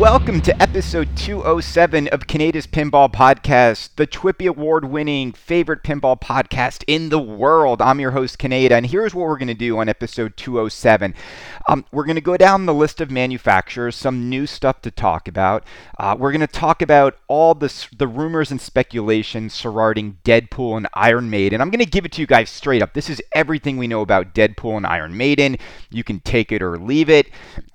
Welcome to episode 207 of Kaneda's Pinball Podcast, the TWIPY award winning favorite pinball podcast in the world. I'm your host, Kaneda, and here's what we're going to do on episode 207. Um, we're going to go down the list of manufacturers, some new stuff to talk about. Uh, we're going to talk about all the, the rumors and speculation surrounding Deadpool and Iron Maiden. I'm going to give it to you guys straight up. This is everything we know about Deadpool and Iron Maiden. You can take it or leave it.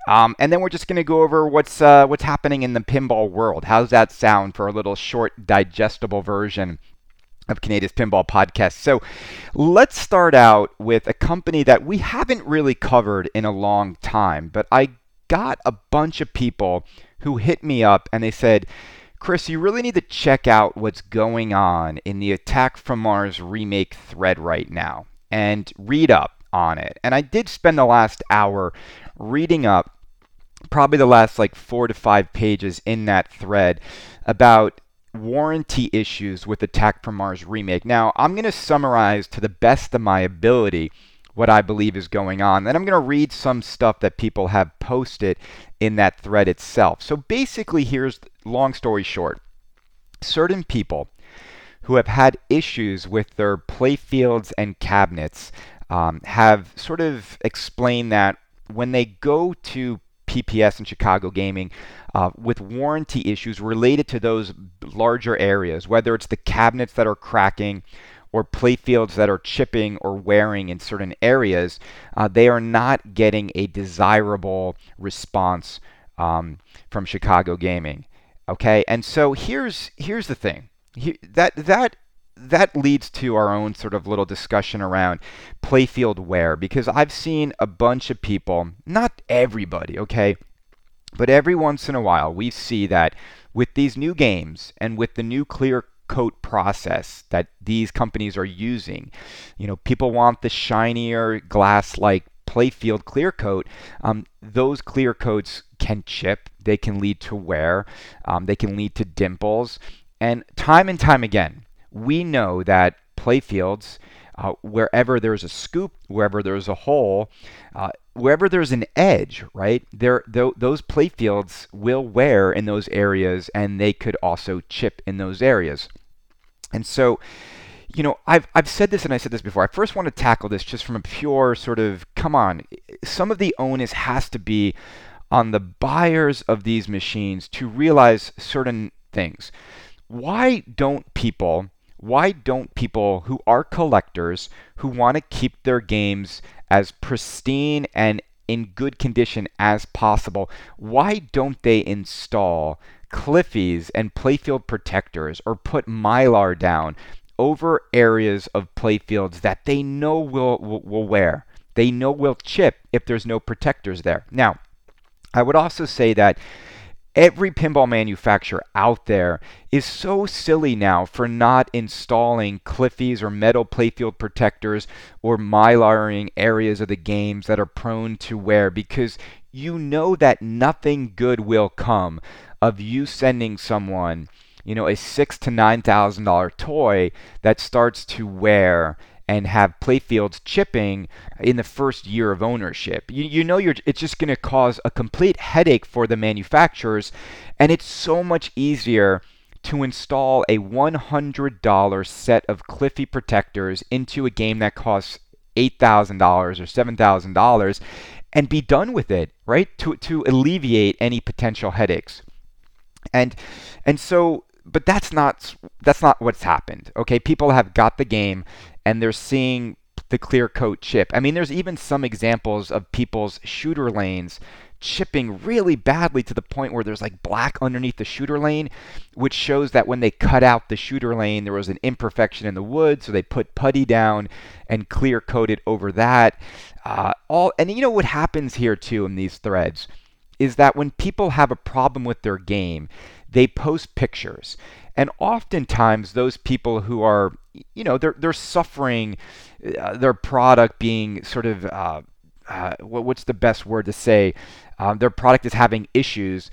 Um, and then we're just going to go over what's uh, what's happening in the pinball world. How's that sound for a little short, digestible version of Kaneda's Pinball Podcast? So let's start out with a company that we haven't really covered in a long time, but I got a bunch of people who hit me up and they said, Chris, you really need to check out what's going on in the Attack from Mars remake thread right now and read up on it. And I did spend the last hour reading up probably the last like four to five pages in that thread about warranty issues with Attack from Mars remake. Now, I'm going to summarize to the best of my ability what I believe is going on. Then I'm going to read some stuff that people have posted in that thread itself. So basically, here's long story short certain people who have had issues with their playfields and cabinets um, have sort of explained that when they go to PPS and Chicago Gaming uh, with warranty issues related to those larger areas, whether it's the cabinets that are cracking or playfields that are chipping or wearing in certain areas, uh, they are not getting a desirable response um, from Chicago Gaming. Okay, and so here's here's the thing. that that that leads to our own sort of little discussion around playfield wear because I've seen a bunch of people, not everybody, okay, but every once in a while we see that with these new games and with the new clear coat process that these companies are using, you know, people want the shinier glass like playfield clear coat. Um, those clear coats can chip, they can lead to wear, um, they can lead to dimples. And time and time again, we know that playfields, uh, wherever there's a scoop, wherever there's a hole, uh, wherever there's an edge, right? There, th- those playfields will wear in those areas, and they could also chip in those areas. And so, you know, I've I've said this and I said this before. I first want to tackle this just from a pure sort of come on. Some of the onus has to be on the buyers of these machines to realize certain things. Why don't people why don't people who are collectors who want to keep their games as pristine and in good condition as possible, why don't they install Cliffies and playfield protectors or put mylar down over areas of playfields that they know will, will, will wear? They know will chip if there's no protectors there. Now, I would also say that Every pinball manufacturer out there is so silly now for not installing Cliffies or metal playfield protectors or mylaring areas of the games that are prone to wear because you know that nothing good will come of you sending someone, you know, a six to nine thousand dollar toy that starts to wear and have playfields chipping in the first year of ownership. You, you know you're it's just going to cause a complete headache for the manufacturers and it's so much easier to install a $100 set of Cliffy protectors into a game that costs $8,000 or $7,000 and be done with it, right? To to alleviate any potential headaches. And and so but that's not that's not what's happened. Okay, people have got the game and they're seeing the clear coat chip. I mean, there's even some examples of people's shooter lanes chipping really badly to the point where there's like black underneath the shooter lane, which shows that when they cut out the shooter lane, there was an imperfection in the wood, so they put putty down and clear coated over that. Uh, all and you know what happens here too in these threads is that when people have a problem with their game, they post pictures. And oftentimes, those people who are, you know, they're, they're suffering uh, their product being sort of, uh, uh, what's the best word to say? Um, their product is having issues.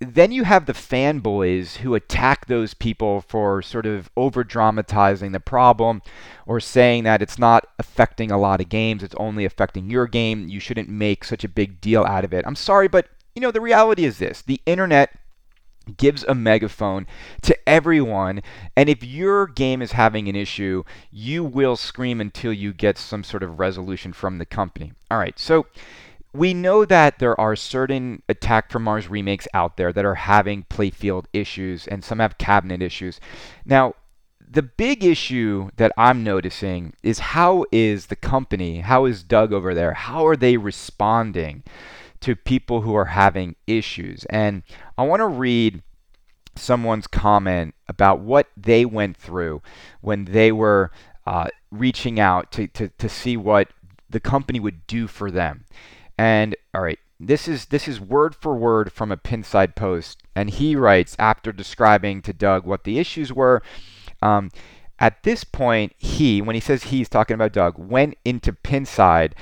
Then you have the fanboys who attack those people for sort of over dramatizing the problem or saying that it's not affecting a lot of games, it's only affecting your game. You shouldn't make such a big deal out of it. I'm sorry, but you know, the reality is this the internet gives a megaphone to everyone and if your game is having an issue you will scream until you get some sort of resolution from the company all right so we know that there are certain attack from mars remakes out there that are having playfield issues and some have cabinet issues now the big issue that i'm noticing is how is the company how is doug over there how are they responding to people who are having issues. And I want to read someone's comment about what they went through when they were uh, reaching out to, to, to see what the company would do for them. And all right, this is this is word for word from a Pinside post, and he writes after describing to Doug what the issues were. Um, at this point, he, when he says he's talking about Doug, went into Pinside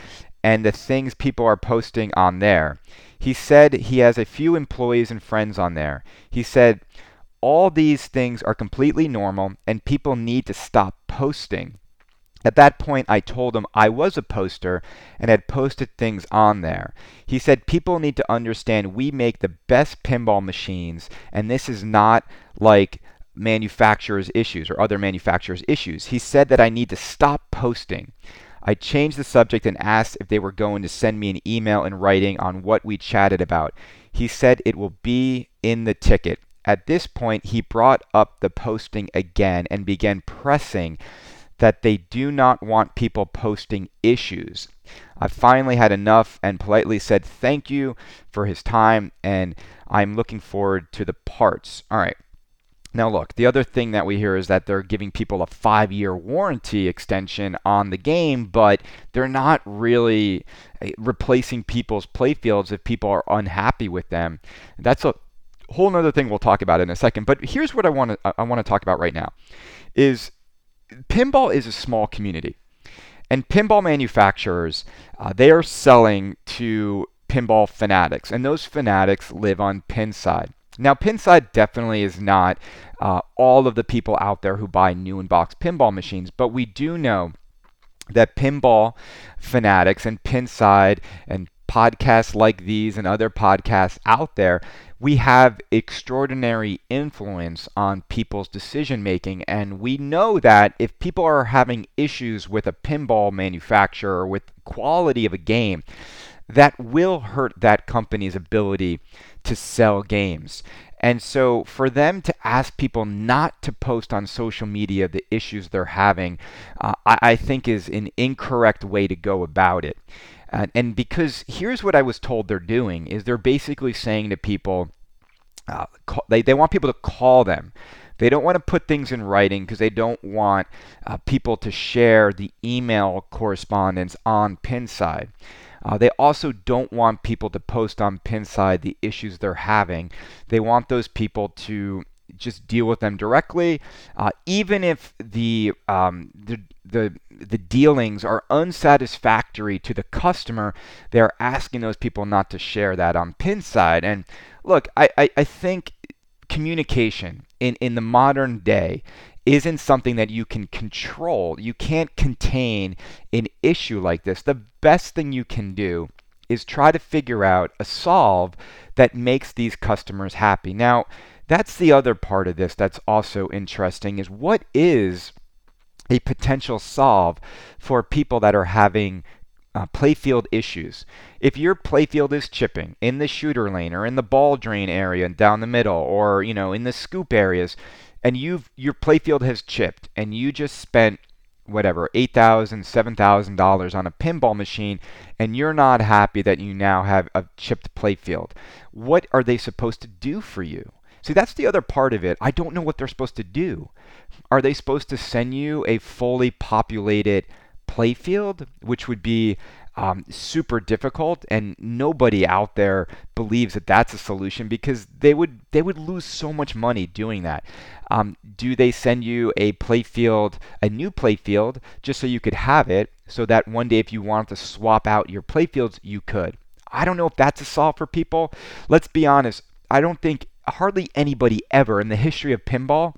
and the things people are posting on there. He said he has a few employees and friends on there. He said, all these things are completely normal and people need to stop posting. At that point, I told him I was a poster and had posted things on there. He said people need to understand we make the best pinball machines, and this is not like manufacturers' issues or other manufacturers' issues. He said that I need to stop posting. I changed the subject and asked if they were going to send me an email in writing on what we chatted about. He said it will be in the ticket. At this point, he brought up the posting again and began pressing that they do not want people posting issues. I finally had enough and politely said thank you for his time and I'm looking forward to the parts. All right. Now, look, the other thing that we hear is that they're giving people a five year warranty extension on the game, but they're not really eh, replacing people's playfields if people are unhappy with them. That's a whole other thing we'll talk about in a second. But here's what I want to I want to talk about right now is pinball is a small community. And pinball manufacturers, uh, they are selling to pinball fanatics, and those fanatics live on Pinside. Now, Pinside definitely is not uh, all of the people out there who buy new in box pinball machines, but we do know that pinball fanatics and Pinside and podcasts like these and other podcasts out there, we have extraordinary influence on people's decision making. And we know that if people are having issues with a pinball manufacturer with quality of a game, that will hurt that company's ability to sell games. And so for them to ask people not to post on social media the issues they're having, uh, I, I, think is an incorrect way to go about it. And because here's what I was told they're doing is they're basically saying to people, uh, call, they, they want people to call them. They don't want to put things in writing because they don't want uh, people to share the email correspondence on Pinside. Uh, they also don't want people to post on Pinside the issues they're having. They want those people to just deal with them directly, uh, even if the, um, the the the dealings are unsatisfactory to the customer. They're asking those people not to share that on Pinside. And look, I, I, I think communication in, in the modern day isn't something that you can control. You can't contain an issue like this. The best thing you can do is try to figure out a solve that makes these customers happy. Now, that's the other part of this that's also interesting is what is a potential solve for people that are having uh, playfield issues. If your playfield is chipping in the shooter lane or in the ball drain area and down the middle or you know in the scoop areas, and you've your playfield has chipped and you just spent whatever eight thousand seven thousand dollars on a pinball machine and you're not happy that you now have a chipped playfield what are they supposed to do for you? See that's the other part of it. I don't know what they're supposed to do. Are they supposed to send you a fully populated playfield which would be um, super difficult, and nobody out there believes that that's a solution because they would they would lose so much money doing that. Um, do they send you a playfield, a new playfield, just so you could have it, so that one day if you wanted to swap out your playfields, you could? I don't know if that's a solve for people. Let's be honest. I don't think hardly anybody ever in the history of pinball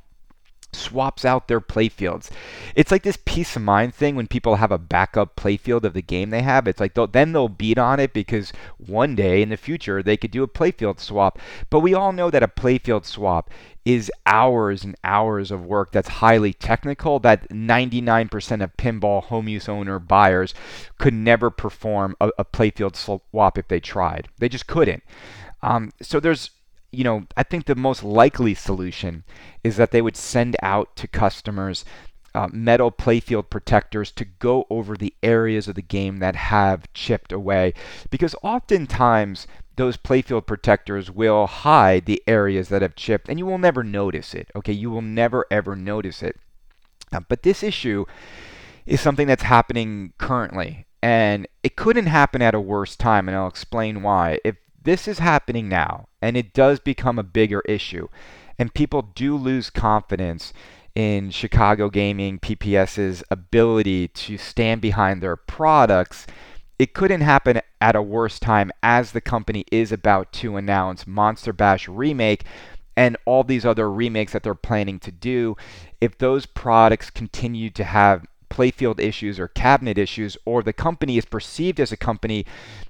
swaps out their playfields. It's like this peace of mind thing when people have a backup playfield of the game they have. It's like they'll, then they'll beat on it because one day in the future they could do a playfield swap. But we all know that a playfield swap is hours and hours of work that's highly technical that 99% of pinball home use owner buyers could never perform a, a playfield swap if they tried. They just couldn't. Um, so there's you know, I think the most likely solution is that they would send out to customers uh, metal playfield protectors to go over the areas of the game that have chipped away. Because oftentimes those playfield protectors will hide the areas that have chipped and you will never notice it. Okay, you will never ever notice it. Uh, but this issue is something that's happening currently and it couldn't happen at a worse time and I'll explain why. If this is happening now and it does become a bigger issue and people do lose confidence in Chicago Gaming PPS's ability to stand behind their products it couldn't happen at a worse time as the company is about to announce Monster Bash Remake and all these other remakes that they're planning to do. If those products continue to have playfield issues or cabinet issues, or the company is perceived as a company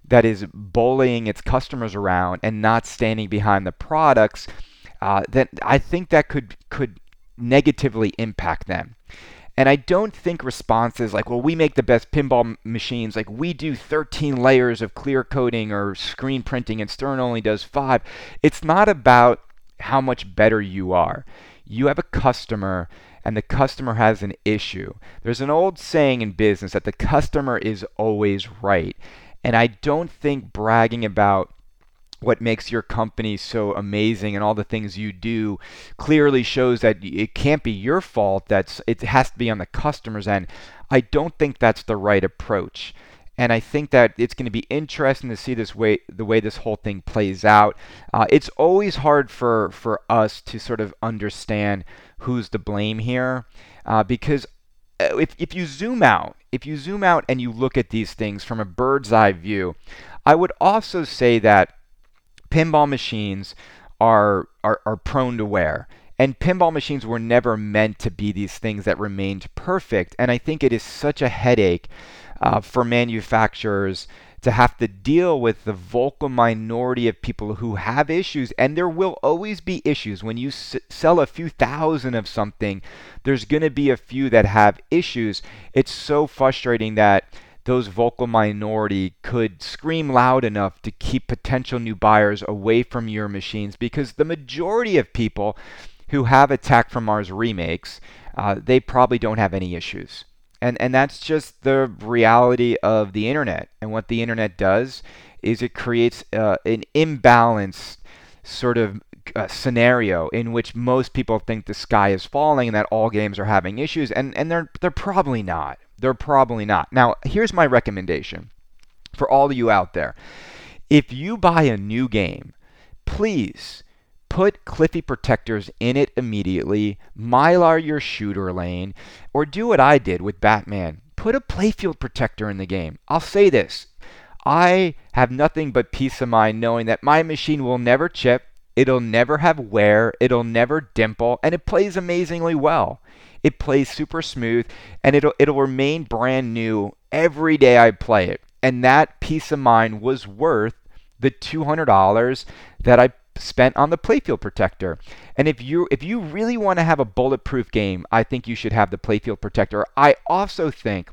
that is bullying its customers around and not standing behind the products, uh, then I think that could could negatively impact them. And I don't think responses like, well, we make the best pinball machines, like we do 13 layers of clear coating or screen printing and Stern only does five. It's not about how much better you are. You have a customer and the customer has an issue. There's an old saying in business that the customer is always right. And I don't think bragging about what makes your company so amazing and all the things you do clearly shows that it can't be your fault that's it has to be on the customer's end i don't think that's the right approach and I think that it's going to be interesting to see this way the way this whole thing plays out. Uh, it's always hard for for us to sort of understand who's to blame here, uh, because uh, if if you zoom out, if you zoom out and you look at these things from a bird's eye view, I would also say that pinball machines are, are, are prone to wear. And pinball machines were never meant to be these things that remained perfect. And I think it is such a headache uh, for manufacturers to have to deal with the vocal minority of people who have issues. And there will always be issues. When you s- sell a few thousand of something, there's going to be a few that have issues. It's so frustrating that those vocal minority could scream loud enough to keep potential new buyers away from your machines because the majority of people who have Attack from Mars remakes, uh, they probably don't have any issues. And, and that's just the reality of the internet. And what the internet does is it creates uh, an imbalanced sort of uh, scenario in which most people think the sky is falling and that all games are having issues, and, and they're, they're probably not. They're probably not. Now, here's my recommendation for all of you out there. If you buy a new game, please put Cliffy protectors in it immediately, mylar your shooter lane, or do what I did with Batman. Put a playfield protector in the game. I'll say this. I have nothing but peace of mind knowing that my machine will never chip, it'll never have wear, it'll never dimple, and it plays amazingly well. It plays super smooth and it'll it'll remain brand new every day I play it. And that peace of mind was worth the $200 that I spent on the playfield protector. And if you if you really want to have a bulletproof game, I think you should have the playfield protector. I also think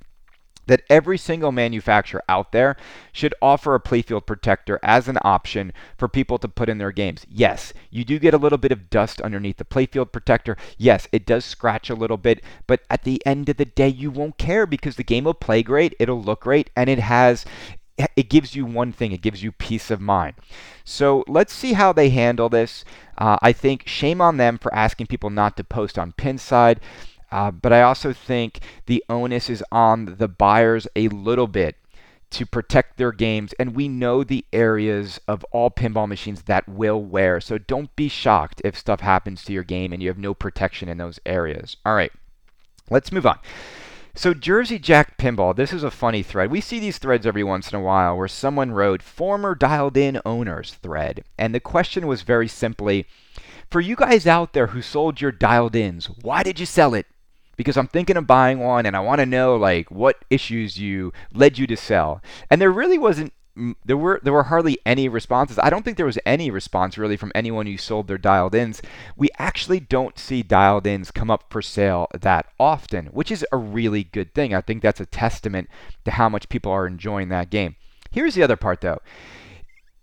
that every single manufacturer out there should offer a playfield protector as an option for people to put in their games. Yes, you do get a little bit of dust underneath the playfield protector. Yes, it does scratch a little bit, but at the end of the day, you won't care because the game will play great, it'll look great, and it has it gives you one thing it gives you peace of mind so let's see how they handle this uh, i think shame on them for asking people not to post on pinside uh, but I also think the onus is on the buyers a little bit to protect their games. And we know the areas of all pinball machines that will wear. So don't be shocked if stuff happens to your game and you have no protection in those areas. All right, let's move on. So, Jersey Jack Pinball, this is a funny thread. We see these threads every once in a while where someone wrote former dialed in owners thread. And the question was very simply For you guys out there who sold your dialed ins, why did you sell it? Because I'm thinking of buying one and I want to know like what issues you led you to sell. And there really wasn't there were there were hardly any responses. I don't think there was any response really from anyone who sold their dialed ins. We actually don't see dialed ins come up for sale that often, which is a really good thing. I think that's a testament to how much people are enjoying that game. Here's the other part though.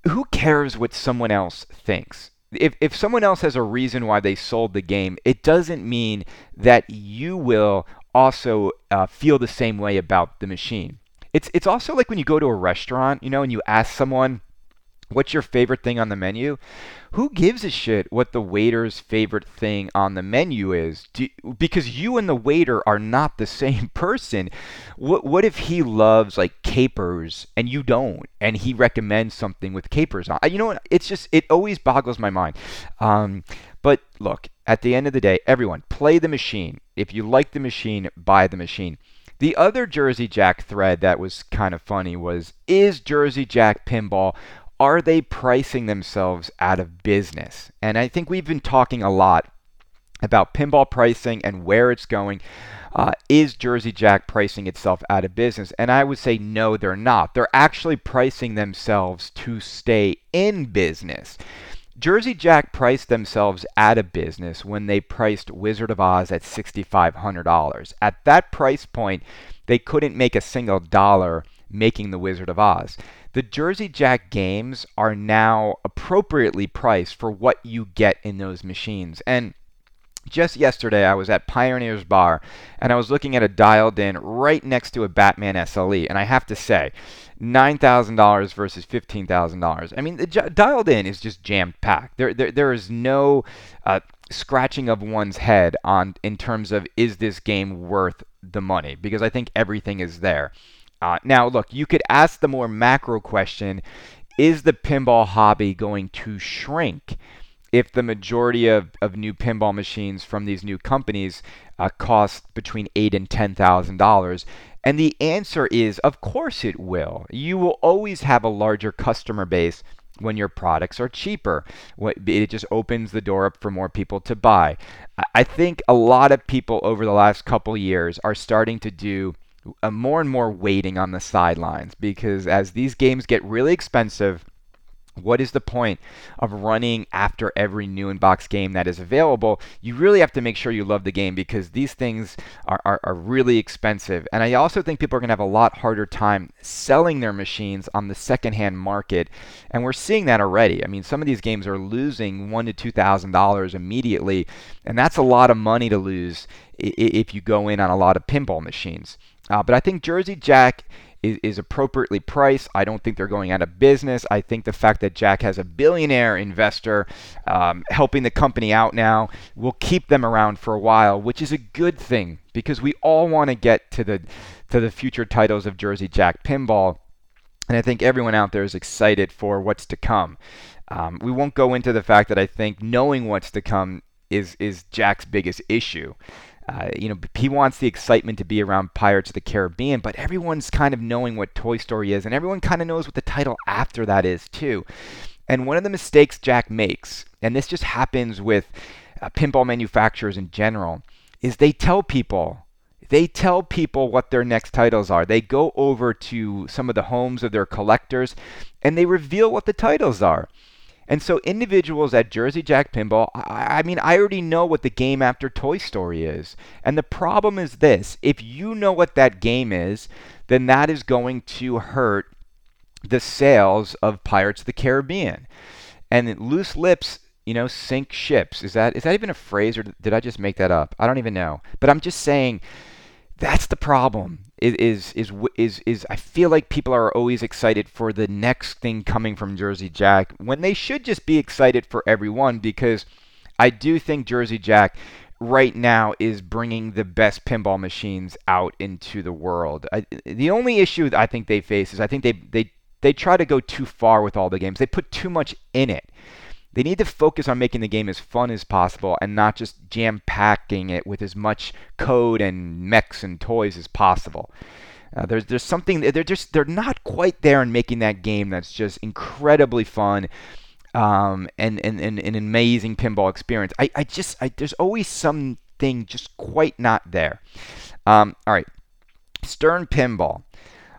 Who cares what someone else thinks? If, if someone else has a reason why they sold the game, it doesn't mean that you will also uh, feel the same way about the machine. It's it's also like when you go to a restaurant, you know, and you ask someone what's your favorite thing on the menu? Who gives a shit what the waiter's favorite thing on the menu is? Do, because you and the waiter are not the same person. What what if he loves like capers and you don't, and he recommends something with capers on? You know? It's just it always boggles my mind. Um, but look, at the end of the day, everyone play the machine. If you like the machine, buy the machine. The other Jersey Jack thread that was kind of funny was Is Jersey Jack Pinball, are they pricing themselves out of business? And I think we've been talking a lot about pinball pricing and where it's going. Uh, is Jersey Jack pricing itself out of business? And I would say no, they're not. They're actually pricing themselves to stay in business. Jersey Jack priced themselves out of business when they priced Wizard of Oz at $6,500. At that price point, they couldn't make a single dollar making the Wizard of Oz. The Jersey Jack games are now appropriately priced for what you get in those machines. And just yesterday, I was at Pioneer's Bar and I was looking at a dialed in right next to a Batman SLE. And I have to say, $9,000 versus $15,000. I mean, the j- dialed in is just jam packed. There, there, there is no uh, scratching of one's head on in terms of is this game worth the money because I think everything is there. Uh, now, look, you could ask the more macro question is the pinball hobby going to shrink? If the majority of, of new pinball machines from these new companies uh, cost between eight and ten thousand dollars. And the answer is of course it will. You will always have a larger customer base when your products are cheaper. It just opens the door up for more people to buy. I think a lot of people over the last couple years are starting to do a more and more waiting on the sidelines because as these games get really expensive what is the point of running after every new in-box game that is available? You really have to make sure you love the game because these things are, are, are really expensive. And I also think people are going to have a lot harder time selling their machines on the secondhand market. And we're seeing that already. I mean, some of these games are losing one to two thousand dollars immediately, and that's a lot of money to lose if you go in on a lot of pinball machines. Uh, but I think Jersey Jack is, is appropriately priced. I don't think they're going out of business. I think the fact that Jack has a billionaire investor um, helping the company out now will keep them around for a while, which is a good thing because we all want to get to the to the future titles of Jersey Jack Pinball. And I think everyone out there is excited for what's to come. Um, we won't go into the fact that I think knowing what's to come is is Jack's biggest issue. Uh, you know, he wants the excitement to be around Pirates of the Caribbean, but everyone's kind of knowing what Toy Story is, and everyone kind of knows what the title after that is too. And one of the mistakes Jack makes, and this just happens with uh, pinball manufacturers in general, is they tell people they tell people what their next titles are. They go over to some of the homes of their collectors and they reveal what the titles are. And so individuals at Jersey Jack Pinball, I, I, mean, I already know what the game after Toy Story is. And the problem is this if you know what that game is, then that is going to hurt the sales of Pirates of the Caribbean. And loose lips, you know, sink ships. Is that is that even a phrase or did I just make that up? I don't even know. But I'm just saying that's the problem is is is is I feel like people are always excited for the next thing coming from Jersey Jack when they should just be excited for everyone because I do think Jersey Jack right now is bringing the best pinball machines out into the world. I, the only issue I think they face is I think they they they try to go too far with all the games. They put too much in it. They need to focus on making the game as fun as possible and not just jam packing it with as much code and mechs and toys as possible. Uh, there's there's something they're just they're not quite there in making that game that's just incredibly fun. um, and, and, and, an amazing pinball experience. I, I just, I, there's always something just quite not there. Um, all right, Stern Pinball.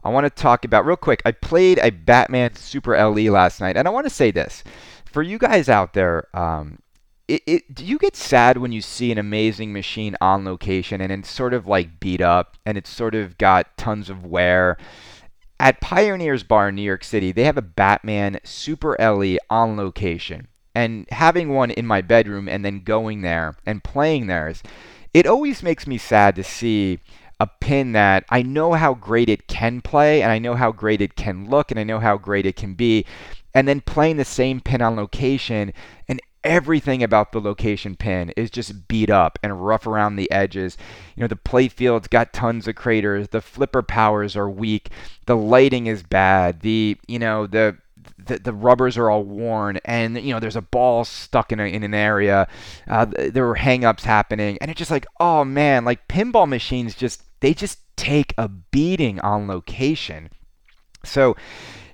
I want to talk about real quick. I played a Batman Super LE last night, and I want to say this for you guys out there. Um, it, it, do you get sad when you see an amazing machine on location and it's sort of like beat up and it's sort of got tons of wear? At Pioneers Bar in New York City, they have a Batman Super LE on location. And having one in my bedroom and then going there and playing theirs, it always makes me sad to see a pin that I know how great it can play and I know how great it can look and I know how great it can be. And then playing the same pin on location and everything about the location pin is just beat up and rough around the edges. You know, the playfield's got tons of craters, the flipper powers are weak, the lighting is bad, the, you know, the the, the rubbers are all worn and you know there's a ball stuck in, a, in an area uh, there were hangups happening and it's just like oh man like pinball machines just they just take a beating on location. So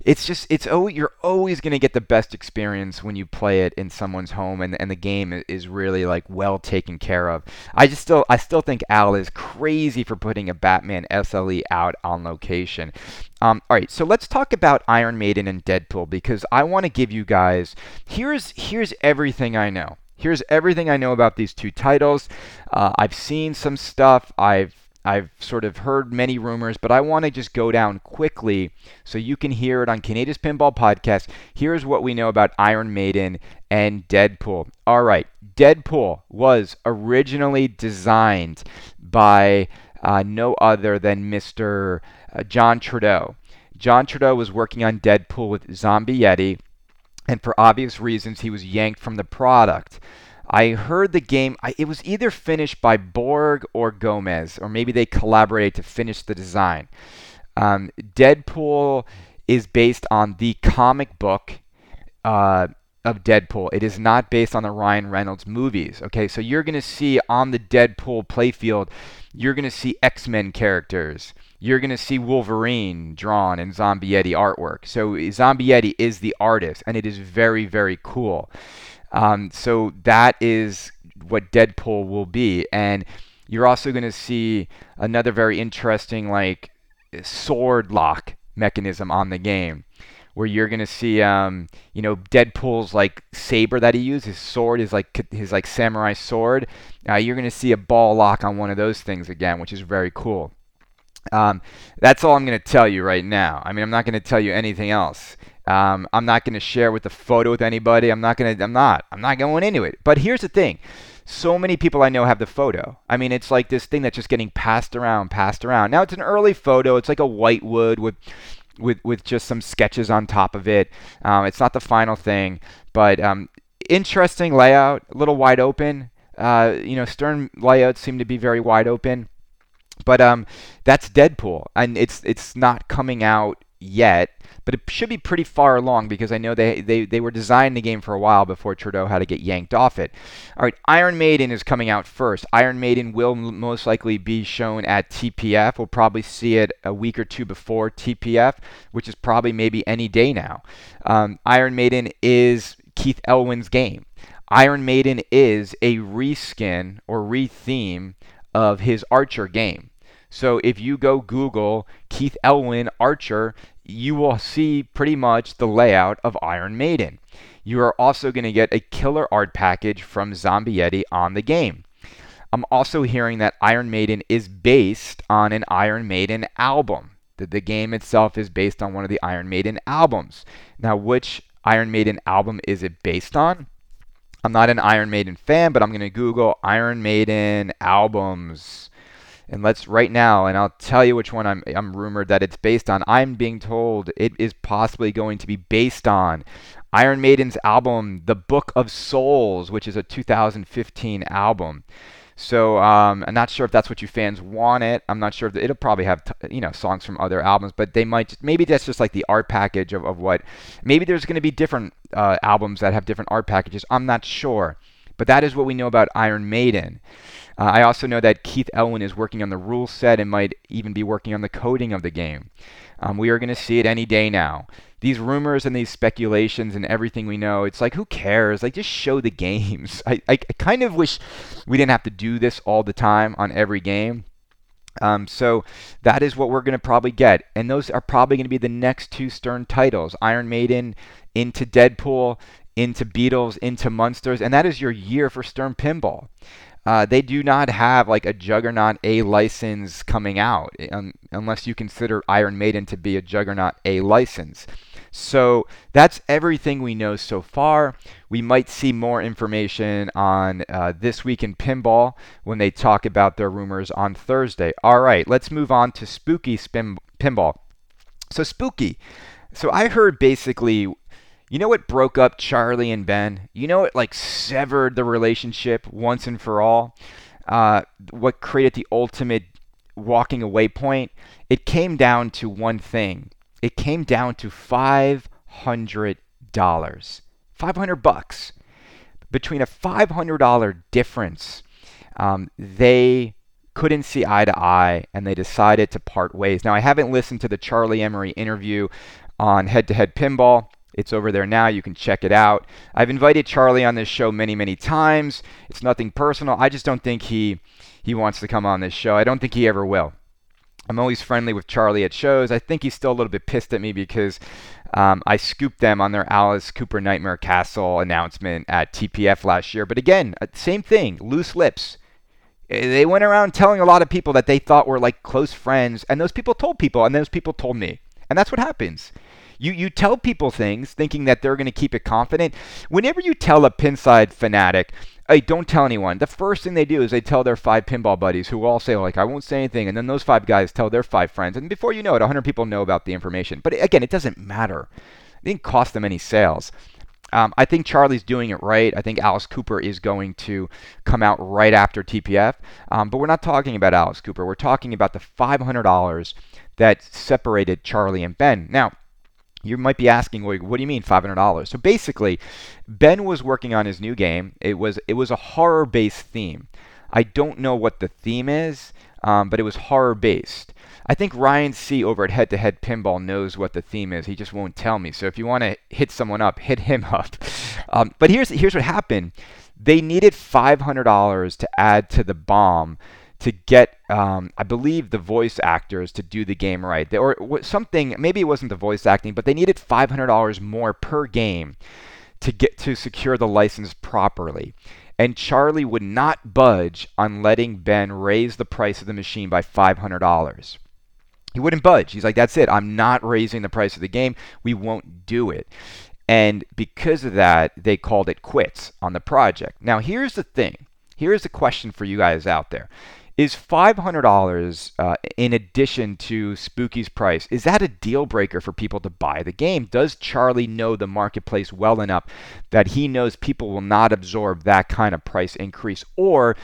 it's just it's oh you're always going to get the best experience when you play it in someone's home and, and the game is really like well taken care of. I just still i still think al is crazy for putting a batman sle out on location. Um, all right so let's talk about iron maiden and deadpool because i want to give you guys here's here's everything i know. Here's everything i know about these two titles. Uh, i've seen some stuff. I've I've sort of heard many rumors, but I want to just go down quickly so you can hear it on Kaneda's Pinball Podcast. Here's what we know about Iron Maiden and Deadpool. All right, Deadpool was originally designed by uh, no other than Mr. Uh, John Trudeau. John Trudeau was working on Deadpool with Zombie Yeti, and for obvious reasons, he was yanked from the product. I heard the game, I, it was either finished by Borg or Gomez, or maybe they collaborated to finish the design. Um, Deadpool is based on the comic book uh, of Deadpool. It is not based on the Ryan Reynolds movies. Okay, so you're going to see on the Deadpool playfield, you're going to see X Men characters. You're going to see Wolverine drawn in Zombie Yeti artwork. So Zombie Yeti is the artist, and it is very, very cool. Um, so that is what Deadpool will be, and you're also going to see another very interesting like sword lock mechanism on the game where you're gonna see, um, you know, Deadpool's like saber that he uses. His sword is like his like samurai sword. Uh, you're gonna see a ball lock on one of those things again, which is very cool. Um, that's all I'm gonna tell you right now. I mean, I'm not gonna tell you anything else. Um, I'm not going to share with the photo with anybody. I'm not going to. I'm not. I'm not going into it. But here's the thing. So many people I know have the photo. I mean, it's like this thing that's just getting passed around, passed around. Now it's an early photo. It's like a white wood with with with just some sketches on top of it. Um, it's not the final thing, but um, interesting layout. A little wide open. Uh, you know, Stern layouts seem to be very wide open. But um, that's Deadpool, and it's it's not coming out yet but it should be pretty far along because I know they, they, they were designing the game for a while before Trudeau had to get yanked off it. All right, Iron Maiden is coming out first. Iron Maiden will most likely be shown at TPF. We'll probably see it a week or two before TPF, which is probably maybe any day now. Um, Iron Maiden is Keith Elwin's game. Iron Maiden is a reskin or retheme of his Archer game. So if you go Google Keith Elwin Archer, you will see pretty much the layout of Iron Maiden. You are also going to get a killer art package from Zombie Yeti on the game. I'm also hearing that Iron Maiden is based on an Iron Maiden album. That the game itself is based on one of the Iron Maiden albums. Now, which Iron Maiden album is it based on? I'm not an Iron Maiden fan, but I'm going to Google Iron Maiden albums and let's right now, and I'll tell you which one I'm, I'm rumored that it's based on. I'm being told it is possibly going to be based on Iron Maiden's album, The Book of Souls, which is a 2015 album. So um, I'm not sure if that's what you fans want it. I'm not sure if it'll probably have t- you know songs from other albums, but they might just, maybe that's just like the art package of, of what. Maybe there's going to be different uh, albums that have different art packages. I'm not sure, but that is what we know about Iron Maiden. Uh, I also know that Keith Elwin is working on the rule set and might even be working on the coding of the game. Um, we are going to see it any day now. These rumors and these speculations and everything we know, it's like, who cares? Like, just show the games. I, I, I kind of wish we didn't have to do this all the time on every game. Um, so that is what we're going to probably get. And those are probably going to be the next two Stern titles Iron Maiden into Deadpool, into Beatles, into Munsters. And that is your year for Stern Pinball. Uh, they do not have like a Juggernaut A license coming out, um, unless you consider Iron Maiden to be a Juggernaut A license. So that's everything we know so far. We might see more information on uh, this week in pinball when they talk about their rumors on Thursday. All right, let's move on to spooky spin- pinball. So spooky. So I heard basically you know what broke up Charlie and Ben? You know what like severed the relationship once and for all? Uh, what created the ultimate walking away point? It came down to one thing. It came down to five hundred dollars. Five hundred bucks. Between a five hundred dollar difference, um, they couldn't see eye to eye and they decided to part ways. Now, I haven't listened to the Charlie Emery interview on head to head pinball. It's over there now. You can check it out. I've invited Charlie on this show many, many times. It's nothing personal. I just don't think he he wants to come on this show. I don't think he ever will. I'm always friendly with Charlie at shows. I think he's still a little bit pissed at me because um, I scooped them on their Alice Cooper Nightmare Castle announcement at TPF last year. But again, uh, same thing, loose lips. Eh, they went around telling a lot of people that they thought were like close friends, and those people told people, and those people told me. And that's what happens. You you tell people things thinking that they're going to keep it confident. Whenever you tell a pinside fanatic, hey, don't tell anyone. The first thing they do is they tell their five pinball buddies who all say like, I won't say anything, and then those five guys tell their five friends, and before you know it, 100 people know about the information. But again, it doesn't matter. It didn't cost them any sales. Um, I think Charlie's doing it right. I think Alice Cooper is going to come out right after TPF. Um, but we're not talking about Alice Cooper. We're talking about the $500 that separated Charlie and Ben. Now, you might be asking, well, what do you mean $500? So basically, Ben was working on his new game. It was it was a horror-based theme. I don't know what the theme is, um, but it was horror-based. I think Ryan C over at Head to Head Pinball knows what the theme is. He just won't tell me. So if you want to hit someone up, hit him up. Um, but here's here's what happened. They needed $500 to add to the bomb to get, um, I believe, the voice actors to do the game right. They, or something, maybe it wasn't the voice acting, but they needed $500 more per game to get to secure the license properly. And Charlie would not budge on letting Ben raise the price of the machine by $500. He wouldn't budge. He's like, that's it. I'm not raising the price of the game. We won't do it. And because of that, they called it quits on the project. Now, here's the thing. Here's the question for you guys out there. Is $500 uh, in addition to Spooky's price, is that a deal breaker for people to buy the game? Does Charlie know the marketplace well enough that he knows people will not absorb that kind of price increase? Or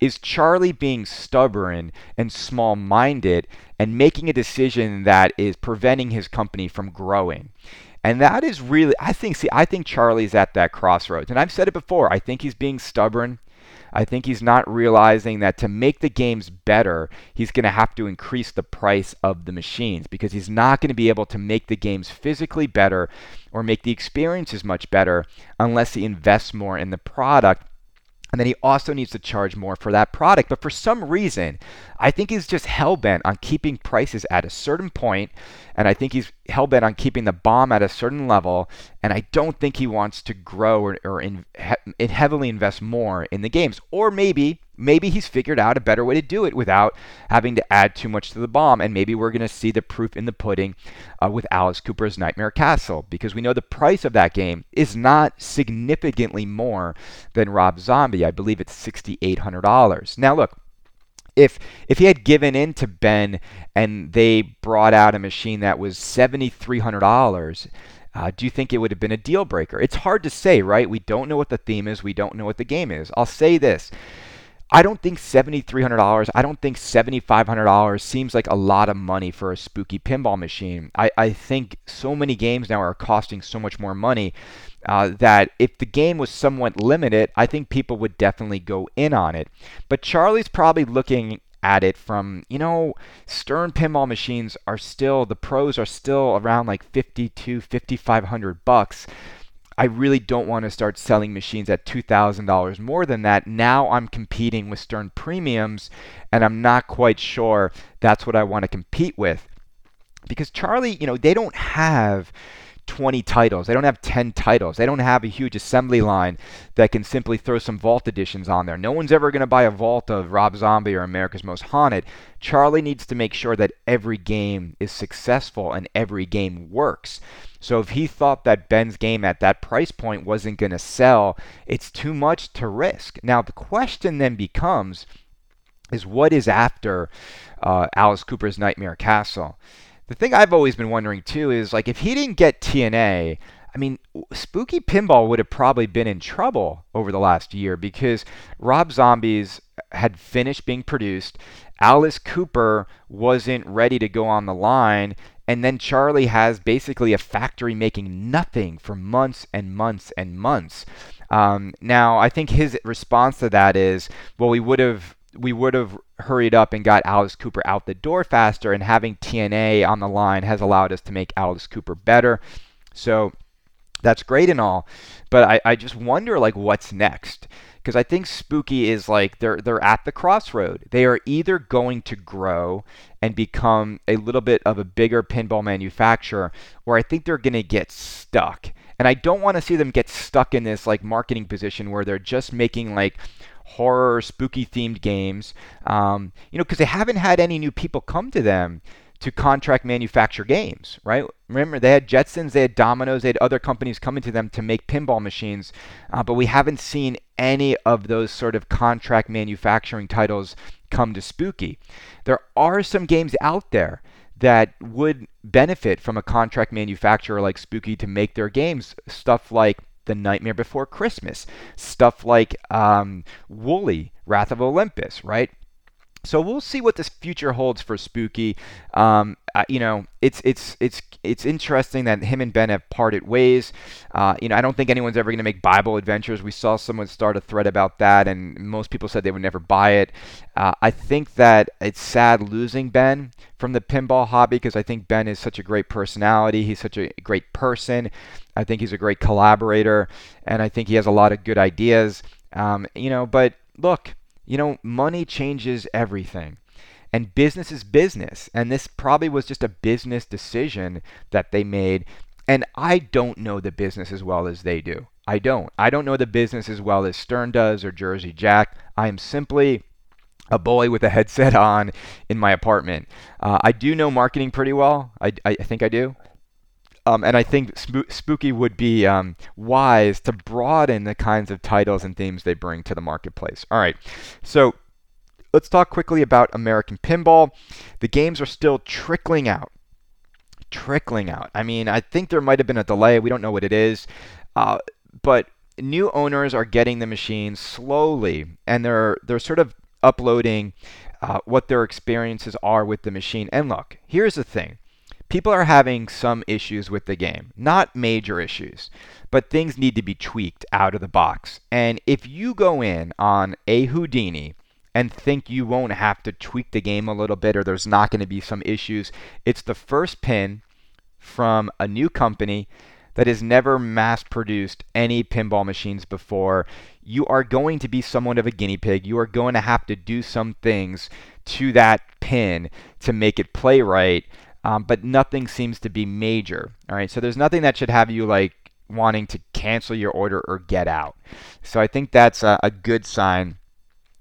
is Charlie being stubborn and small minded and making a decision that is preventing his company from growing? And that is really, I think, see, I think Charlie's at that crossroads. And I've said it before. I think he's being stubborn. I think he's not realizing that to make the games better, he's going to have to increase the price of the machines because he's not going to be able to make the games physically better or make the experiences much better unless he invests more in the product and then he also needs to charge more for that product. But for some reason, I think he's just hell bent on keeping prices at a certain point, and I think he's hell bent on keeping the bomb at a certain level. And I don't think he wants to grow or, or in, he, heavily invest more in the games. Or maybe maybe he's figured out a better way to do it without having to add too much to the bomb. And maybe we're going to see the proof in the pudding uh, with Alice Cooper's Nightmare Castle because we know the price of that game is not significantly more than Rob Zombie. I believe it's $6,800. Now, look. If, if he had given in to Ben and they brought out a machine that was $7,300, uh, do you think it would have been a deal breaker? It's hard to say, right? We don't know what the theme is. We don't know what the game is. I'll say this I don't think $7,300, I don't think $7,500 seems like a lot of money for a spooky pinball machine. I, I think so many games now are costing so much more money uh, that if the game was somewhat limited, I think people would definitely go in on it. But Charlie's probably looking at it from, you know, Stern pinball machines are still the pros are still around like 52, 5500 bucks. I really don't want to start selling machines at $2,000 more than that. Now I'm competing with Stern premiums and I'm not quite sure that's what I want to compete with. Because Charlie, you know, they don't have 20 titles. They don't have 10 titles. They don't have a huge assembly line that can simply throw some Vault editions on there. No one's ever going to buy a Vault of Rob Zombie or America's Most Haunted. Charlie needs to make sure that every game is successful and every game works. So if he thought that Ben's game at that price point wasn't going to sell, it's too much to risk. Now, the question then becomes is what is after uh, Alice Cooper's Nightmare Castle? The thing I've always been wondering too is like if he didn't get TNA, I mean, Spooky Pinball would have probably been in trouble over the last year because Rob Zombies had finished being produced. Alice Cooper wasn't ready to go on the line. And then Charlie has basically a factory making nothing for months and months and months. Um, now, I think his response to that is, well, we would have we would have hurried up and got Alice Cooper out the door faster, and having TNA on the line has allowed us to make Alice Cooper better. So that's great and all, but I, I just wonder like what's next because I think Spooky is like they're they're at the crossroad. They are either going to grow and become a little bit of a bigger pinball manufacturer, or I think they're going to get stuck. And I don't want to see them get stuck in this like marketing position where they're just making like horror, spooky themed games. Um, you know, because they haven't had any new people come to them to contract manufacture games, right? Remember, they had Jetsons, they had Domino's, they had other companies coming to them to make pinball machines, uh, but we haven't seen any of those sort of contract manufacturing titles come to Spooky. There are some games out there that would benefit from a contract manufacturer like Spooky to make their games. Stuff like The Nightmare Before Christmas, stuff like um, Wooly, Wrath of Olympus, right? So we'll see what this future holds for Spooky. Um, uh, you know, it's it's it's it's interesting that him and Ben have parted ways. Uh, you know, I don't think anyone's ever going to make Bible Adventures. We saw someone start a thread about that, and most people said they would never buy it. Uh, I think that it's sad losing Ben from the pinball hobby because I think Ben is such a great personality. He's such a great person. I think he's a great collaborator, and I think he has a lot of good ideas. Um, you know, but look you know, money changes everything. And business is business. And this probably was just a business decision that they made. And I don't know the business as well as they do. I don't. I don't know the business as well as Stern does or Jersey Jack. I am simply a boy with a headset on in my apartment. Uh, I do know marketing pretty well. I, I think I do. Um, and I think Spooky would be um, wise to broaden the kinds of titles and themes they bring to the marketplace. All right, so let's talk quickly about American Pinball. The games are still trickling out. Trickling out. I mean, I think there might have been a delay. We don't know what it is. Uh, but new owners are getting the machines slowly, and they're they're sort of uploading uh, what their experiences are with the machine. And look, here's the thing people are having some issues with the game. Not major issues, but things need to be tweaked out of the box. And if you go in on a Houdini and think you won't have to tweak the game a little bit or there's not going to be some issues, it's the first pin from a new company that has never mass produced any pinball machines before, you are going to be somewhat of a guinea pig. You are going to have to do some things to that pin to make it play right um, but nothing seems to be major. All right, so there's nothing that should have you like wanting to cancel your order or get out. So I think that's a, a good sign.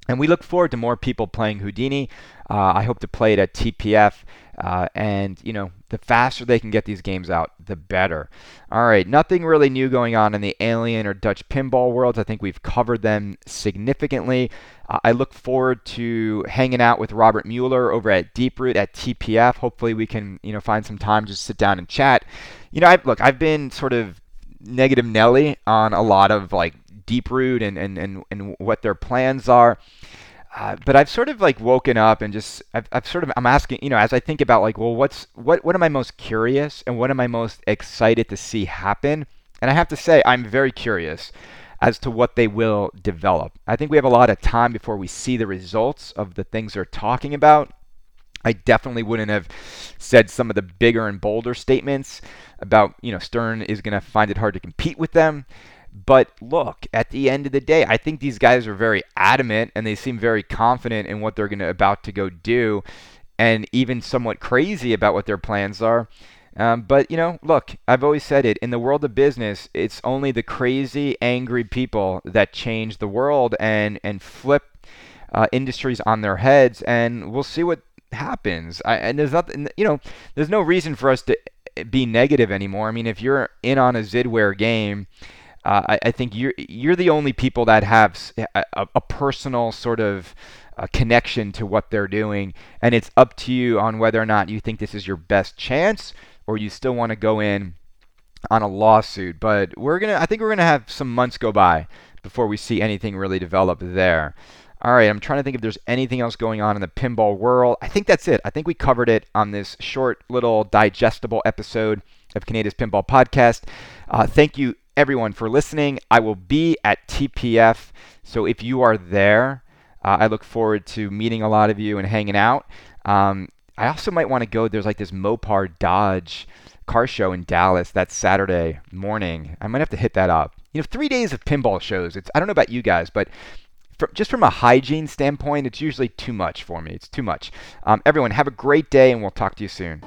And we look forward to more people playing Houdini. Uh, I hope to play it at TPF. Uh, and, you know, the faster they can get these games out, the better. All right, nothing really new going on in the Alien or Dutch pinball worlds. I think we've covered them significantly. Uh, I look forward to hanging out with Robert Mueller over at Deeproot at TPF. Hopefully, we can, you know, find some time to sit down and chat. You know, I've, look, I've been sort of negative Nelly on a lot of like Deeproot and, and, and, and what their plans are. Uh, but I've sort of like woken up and just I've, I've sort of I'm asking you know as I think about like well what's what what am I most curious and what am I most excited to see happen and I have to say I'm very curious as to what they will develop. I think we have a lot of time before we see the results of the things they're talking about. I definitely wouldn't have said some of the bigger and bolder statements about, you know, Stern is going to find it hard to compete with them. But look, at the end of the day, I think these guys are very adamant and they seem very confident in what they're going to about to go do and even somewhat crazy about what their plans are. Um, but you know, look, I've always said it in the world of business, it's only the crazy, angry people that change the world and and flip uh, industries on their heads. And we'll see what happens. I, and there's nothing, you know, there's no reason for us to be negative anymore. I mean, if you're in on a Zidware game uh, I, I, think you're you're the only people that have a, a personal sort of uh, connection to what they're doing, and it's up to you on whether or not you think this is your best chance or you still want to go in on a lawsuit. But we're gonna, I think we're gonna have some months go by before we see anything really develop there. All right, I'm trying to think if there's anything else going on in the pinball world. I think that's it. I think we covered it on this short little digestible episode of Kaneda's Pinball Podcast. Uh, thank you everyone for listening. I will be at TPF, so if you are there, uh, I look forward to meeting a lot of you and hanging out. Um, I also might want to go. There's like this Mopar Dodge car show in Dallas that Saturday morning. I might have to hit that up. You know, three days of pinball shows. It's I don't know about you guys, but from, just from a hygiene standpoint, it's usually too much for me. It's too much. Um, everyone, have a great day, and we'll talk to you soon.